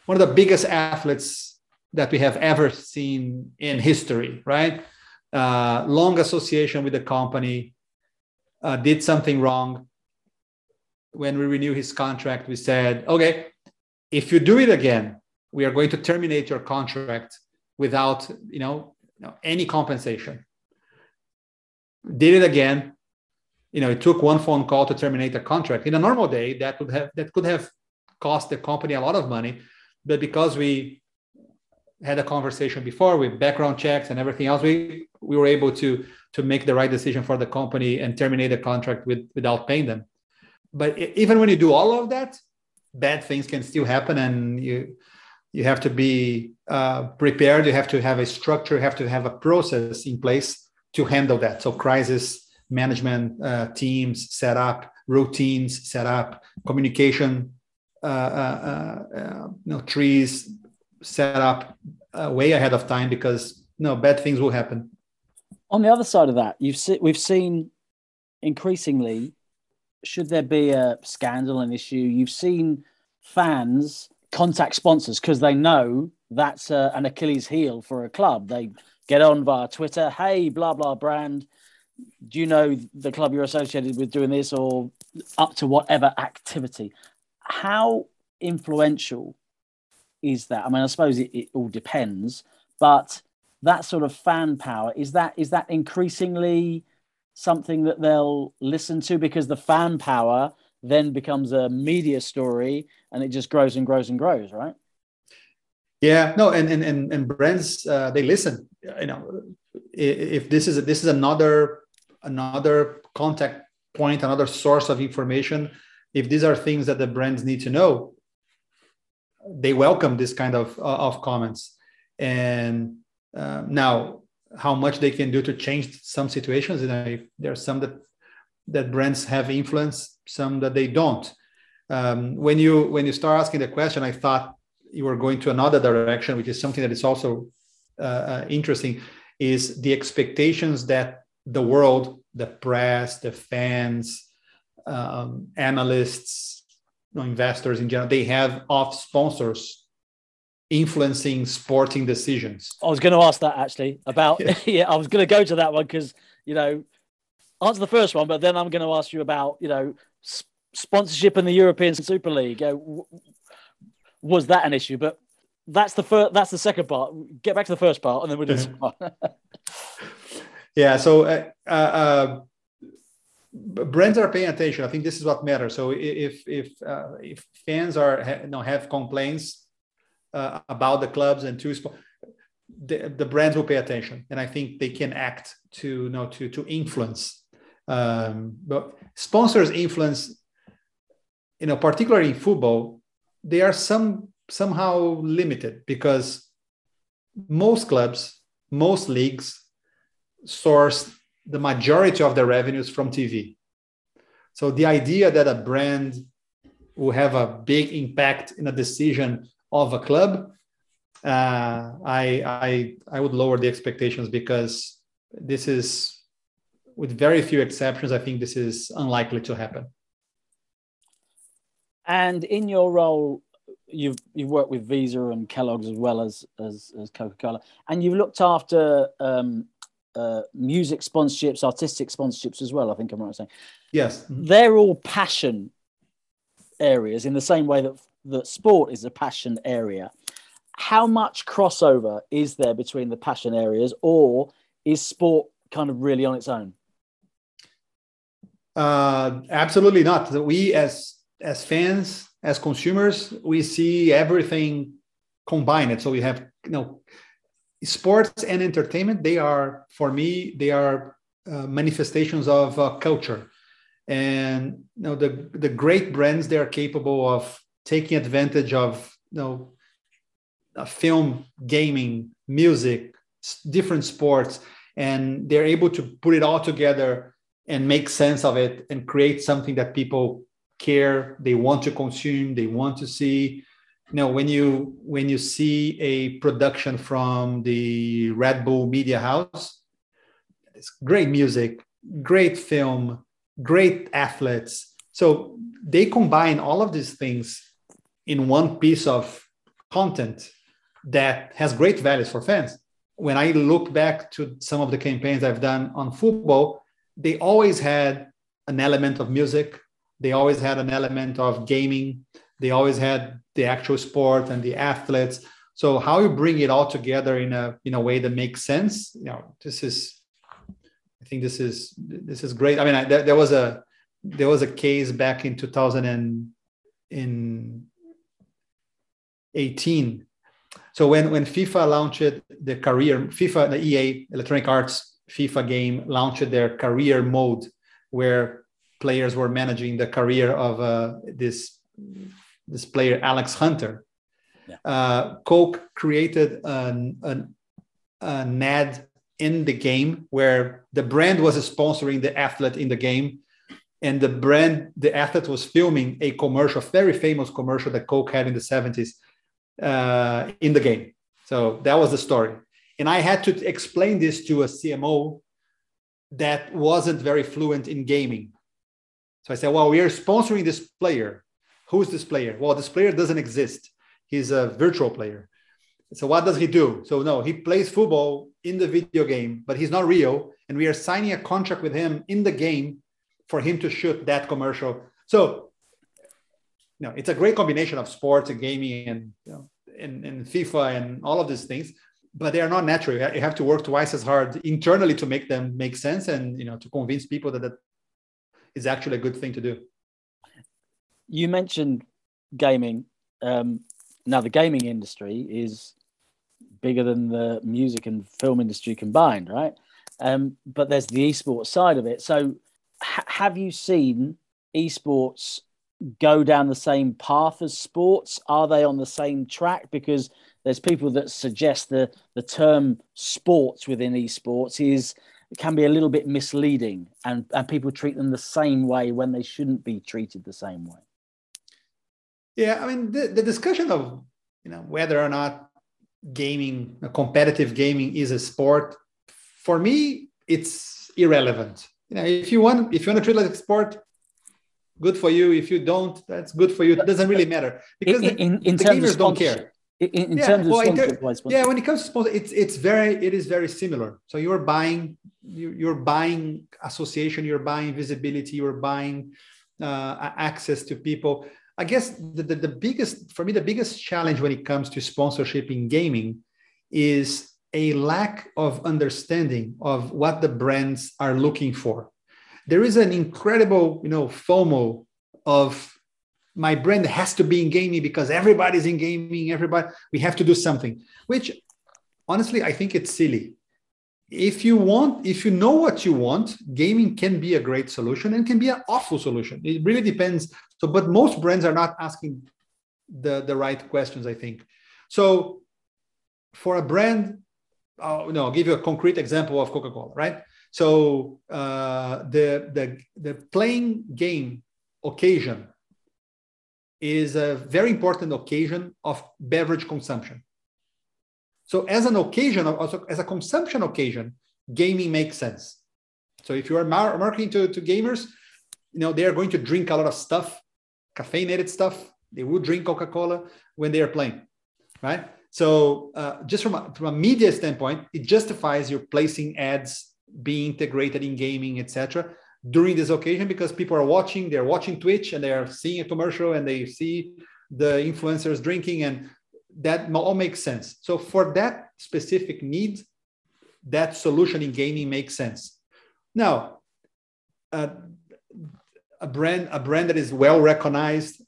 one of the biggest athletes that we have ever seen in history, right? Uh, long association with the company, uh, did something wrong. When we renew his contract, we said, okay, if you do it again, we are going to terminate your contract without, you know, you know any compensation did it again. You know, it took one phone call to terminate a contract. In a normal day, that would have that could have cost the company a lot of money, but because we had a conversation before with background checks and everything else, we we were able to to make the right decision for the company and terminate the contract with without paying them. But even when you do all of that, bad things can still happen, and you you have to be uh, prepared. You have to have a structure. You have to have a process in place to handle that. So crisis management uh, teams set up, routines set up, communication uh, uh, uh you know, trees set up way ahead of time because no bad things will happen. On the other side of that, you've se- we've seen increasingly, should there be a scandal, an issue, you've seen fans contact sponsors because they know that's uh, an Achilles heel for a club. They get on via Twitter. Hey, blah blah brand. Do you know the club you're associated with doing this, or up to whatever activity? How influential is that? I mean, I suppose it, it all depends, but that sort of fan power is that is that increasingly something that they'll listen to because the fan power then becomes a media story and it just grows and grows and grows, right? Yeah, no, and and and, and brands uh, they listen. You know, if this is this is another another contact point, another source of information. If these are things that the brands need to know, they welcome this kind of uh, of comments. And uh, now, how much they can do to change some situations? You know, there are some that that brands have influence, some that they don't. Um, when you when you start asking the question, I thought you were going to another direction, which is something that is also uh, uh, interesting, is the expectations that the world, the press, the fans, um, analysts, you know, investors in general, they have off sponsors influencing sporting decisions. I was going to ask that actually about yeah. yeah I was going to go to that one because you know answer the first one, but then I'm going to ask you about you know sponsorship in the European Super League. Uh, was that an issue? But that's the first. That's the second part. Get back to the first part, and then we'll do. yeah. So. Uh, uh, uh brands are paying attention. I think this is what matters. So if if uh, if fans are you know have complaints uh, about the clubs and to the, the brands will pay attention, and I think they can act to you know to to influence. Um, but sponsors influence, you know, particularly in football, they are some somehow limited because most clubs, most leagues source the majority of their revenues from TV. So the idea that a brand will have a big impact in a decision of a club, uh, I, I, I would lower the expectations because this is, with very few exceptions, I think this is unlikely to happen. And in your role, you've you've worked with Visa and Kellogg's as well as as, as Coca Cola, and you've looked after um, uh, music sponsorships, artistic sponsorships as well. I think I'm right saying. Yes, they're all passion areas in the same way that that sport is a passion area. How much crossover is there between the passion areas, or is sport kind of really on its own? Uh, absolutely not. We as as fans, as consumers, we see everything combined. So we have you know sports and entertainment they are for me they are uh, manifestations of uh, culture. And you know the the great brands they are capable of taking advantage of you know film gaming music different sports and they're able to put it all together and make sense of it and create something that people care they want to consume they want to see know when you when you see a production from the red bull media house it's great music great film great athletes. So they combine all of these things in one piece of content that has great values for fans. When i look back to some of the campaigns i've done on football they always had an element of music. They always had an element of gaming they always had the actual sport and the athletes. So how you bring it all together in a in a way that makes sense, you know, this is, I think this is this is great. I mean, I, there, there was a there was a case back in 2018. So when when FIFA launched the career FIFA the EA Electronic Arts FIFA game launched their career mode where players were managing the career of uh, this this player Alex Hunter. Yeah. Uh, Coke created an, an, an ad in the game where the brand was sponsoring the athlete in the game and the brand the athlete was filming a commercial very famous commercial that coke had in the 70s uh, in the game so that was the story and i had to explain this to a cmo that wasn't very fluent in gaming so i said well we are sponsoring this player Who's this player? Well, this player doesn't exist. He's a virtual player. So what does he do? So no, he plays football in the video game, but he's not real. And we are signing a contract with him in the game for him to shoot that commercial. So you know, it's a great combination of sports and gaming and you know, and, and FIFA and all of these things, but they are not natural. You have to work twice as hard internally to make them make sense and you know to convince people that that is actually a good thing to do you mentioned gaming. Um, now, the gaming industry is bigger than the music and film industry combined, right? Um, but there's the esports side of it. So, ha- have you seen esports go down the same path as sports? Are they on the same track? Because there's people that suggest the the term sports within esports is can be a little bit misleading, and and people treat them the same way when they shouldn't be treated the same way. Yeah, I mean the, the discussion of you know whether or not gaming, competitive gaming, is a sport. For me, it's irrelevant. You know, if you want, if you want to treat it like a sport, good for you. If you don't, that's good for you. It doesn't really matter because in, in, in the, gamers don't care. In, yeah, terms of well, wise, yeah, when it comes to sponsor, it's it's very it is very similar. So you're buying you, you're buying association, you're buying visibility, you're buying uh, access to people. I guess the, the, the biggest for me the biggest challenge when it comes to sponsorship in gaming is a lack of understanding of what the brands are looking for. There is an incredible, you know, FOMO of my brand has to be in gaming because everybody's in gaming, everybody, we have to do something, which honestly, I think it's silly. If you want, if you know what you want, gaming can be a great solution and can be an awful solution. It really depends. So, but most brands are not asking the, the right questions, I think. So for a brand uh, no, I'll give you a concrete example of Coca-Cola, right? So uh, the, the, the playing game occasion is a very important occasion of beverage consumption. So as an occasion, also as a consumption occasion, gaming makes sense. So if you are marketing to, to gamers, you know, they are going to drink a lot of stuff, caffeinated stuff. They will drink Coca-Cola when they are playing, right? So uh, just from a, from a media standpoint, it justifies your placing ads being integrated in gaming, etc. During this occasion, because people are watching, they're watching Twitch and they are seeing a commercial and they see the influencers drinking, and that all makes sense. So for that specific need, that solution in gaming makes sense. Now, uh, a brand a brand that is well recognized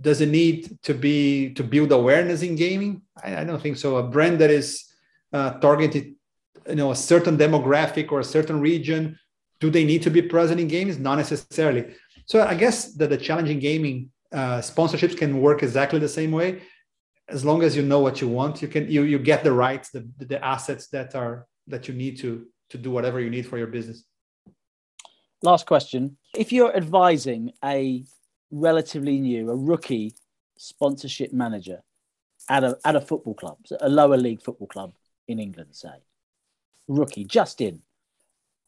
does it need to be to build awareness in gaming? I, I don't think so. A brand that is uh, targeted, you know, a certain demographic or a certain region, do they need to be present in games? Not necessarily. So I guess that the challenging gaming uh, sponsorships can work exactly the same way. As long as you know what you want, you can you you get the rights, the the assets that are that you need to to do whatever you need for your business. Last question: If you're advising a relatively new, a rookie sponsorship manager at a at a football club, a lower league football club in England, say, rookie just in.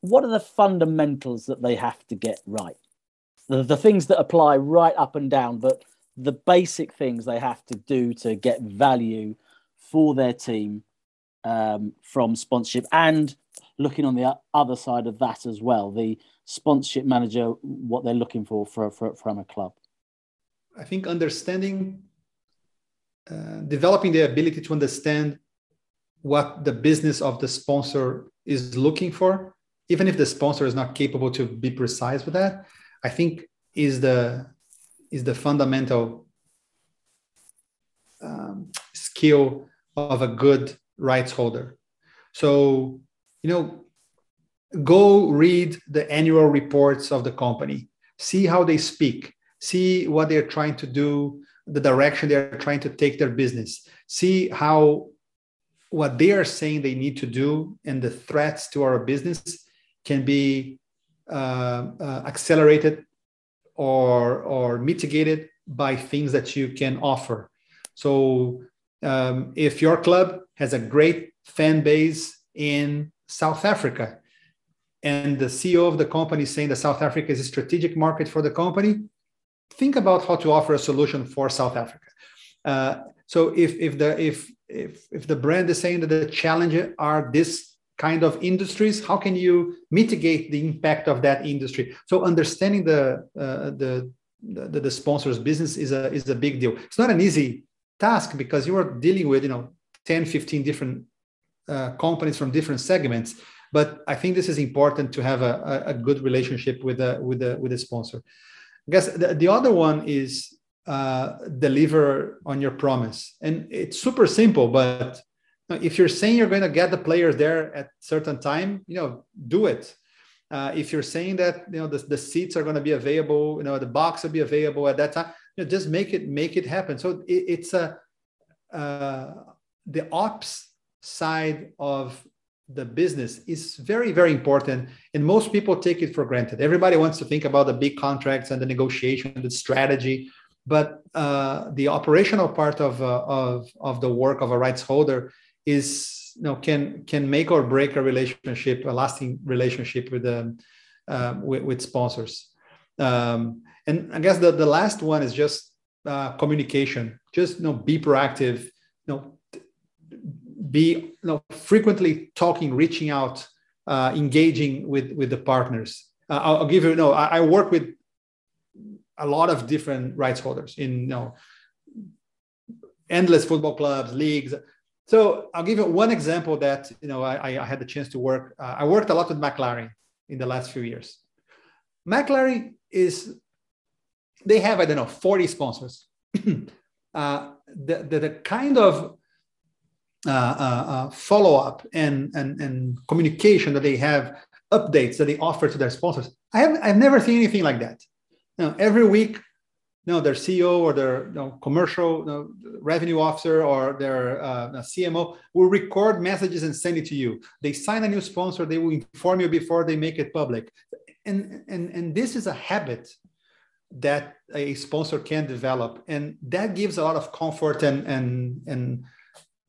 What are the fundamentals that they have to get right? The, the things that apply right up and down, but the basic things they have to do to get value for their team um, from sponsorship and looking on the other side of that as well the sponsorship manager what they're looking for, for, for from a club. I think understanding uh, developing the ability to understand what the business of the sponsor is looking for even if the sponsor is not capable to be precise with that i think is the is the fundamental um, skill of a good rights holder. So you know, go read the annual reports of the company, see how they speak, see what they're trying to do, the direction they're trying to take their business, see how what they are saying they need to do and the threats to our business can be uh, uh, accelerated or or mitigated by things that you can offer. So um, if your club has a great fan base in South Africa. And the CEO of the company is saying that South Africa is a strategic market for the company. Think about how to offer a solution for South Africa. Uh, so if if the if if if the brand is saying that the challenges are this kind of industries, how can you mitigate the impact of that industry? So understanding the uh, the, the the sponsor's business is a is a big deal. It's not an easy task because you are dealing with you know 10 15 different uh, companies from different segments. But I think this is important to have a, a good relationship with a, with a, with a sponsor. I guess the, the other one is uh, deliver on your promise. And it's super simple, but if you're saying you're going to get the players there at certain time, you know, do it. Uh, if you're saying that you know the, the seats are going to be available, you know the box will be available at that time, you know, just make it make it happen. So it, it's a uh, the ops side of the business is very very important and most people take it for granted everybody wants to think about the big contracts and the negotiation and the strategy but uh, the operational part of, uh, of, of the work of a rights holder is you know can can make or break a relationship a lasting relationship with um, uh, with, with, sponsors Um, and I guess the, the last one is just uh, communication. Just you know, be proactive. You know, be you know, frequently talking, reaching out, uh, engaging with with the partners. Uh, I'll, I'll, give you. you know, I, I, work with a lot of different rights holders in you know endless football clubs, leagues. So I'll give you one example that you know I, I had the chance to work. Uh, I worked a lot with McLaren in the last few years. McLaren is they have I don't know 40 sponsors. uh, the, the, the kind of uh, uh, uh, follow up and, and and communication that they have, updates that they offer to their sponsors. I have I've never seen anything like that. You know, every week no, their CEO or their you know, commercial you know, revenue officer or their uh, CMO will record messages and send it to you. They sign a new sponsor, they will inform you before they make it public. And, and, and this is a habit that a sponsor can develop. And that gives a lot of comfort and, and, and,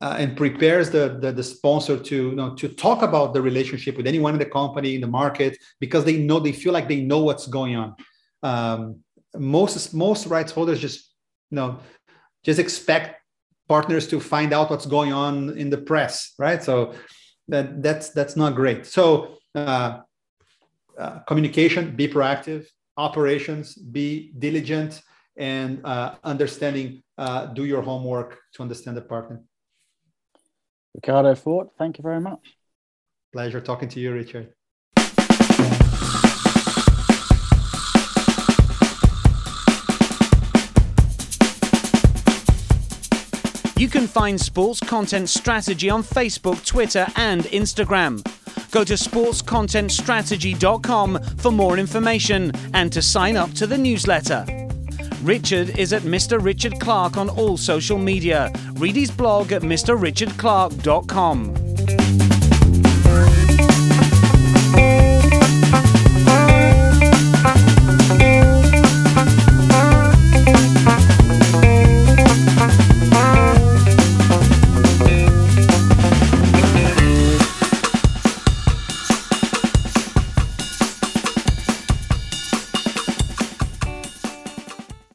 uh, and prepares the, the, the, sponsor to, you know, to talk about the relationship with anyone in the company, in the market, because they know, they feel like they know what's going on. Um, most most rights holders just you know just expect partners to find out what's going on in the press right? So that that's that's not great. So uh, uh, communication be proactive. Operations be diligent and uh, understanding uh, do your homework to understand the partner. Ricardo fort thank you very much. Pleasure talking to you richard You can find Sports Content Strategy on Facebook, Twitter, and Instagram. Go to sportscontentstrategy.com for more information and to sign up to the newsletter. Richard is at Mr. Richard Clark on all social media. Read his blog at mrrichardclark.com.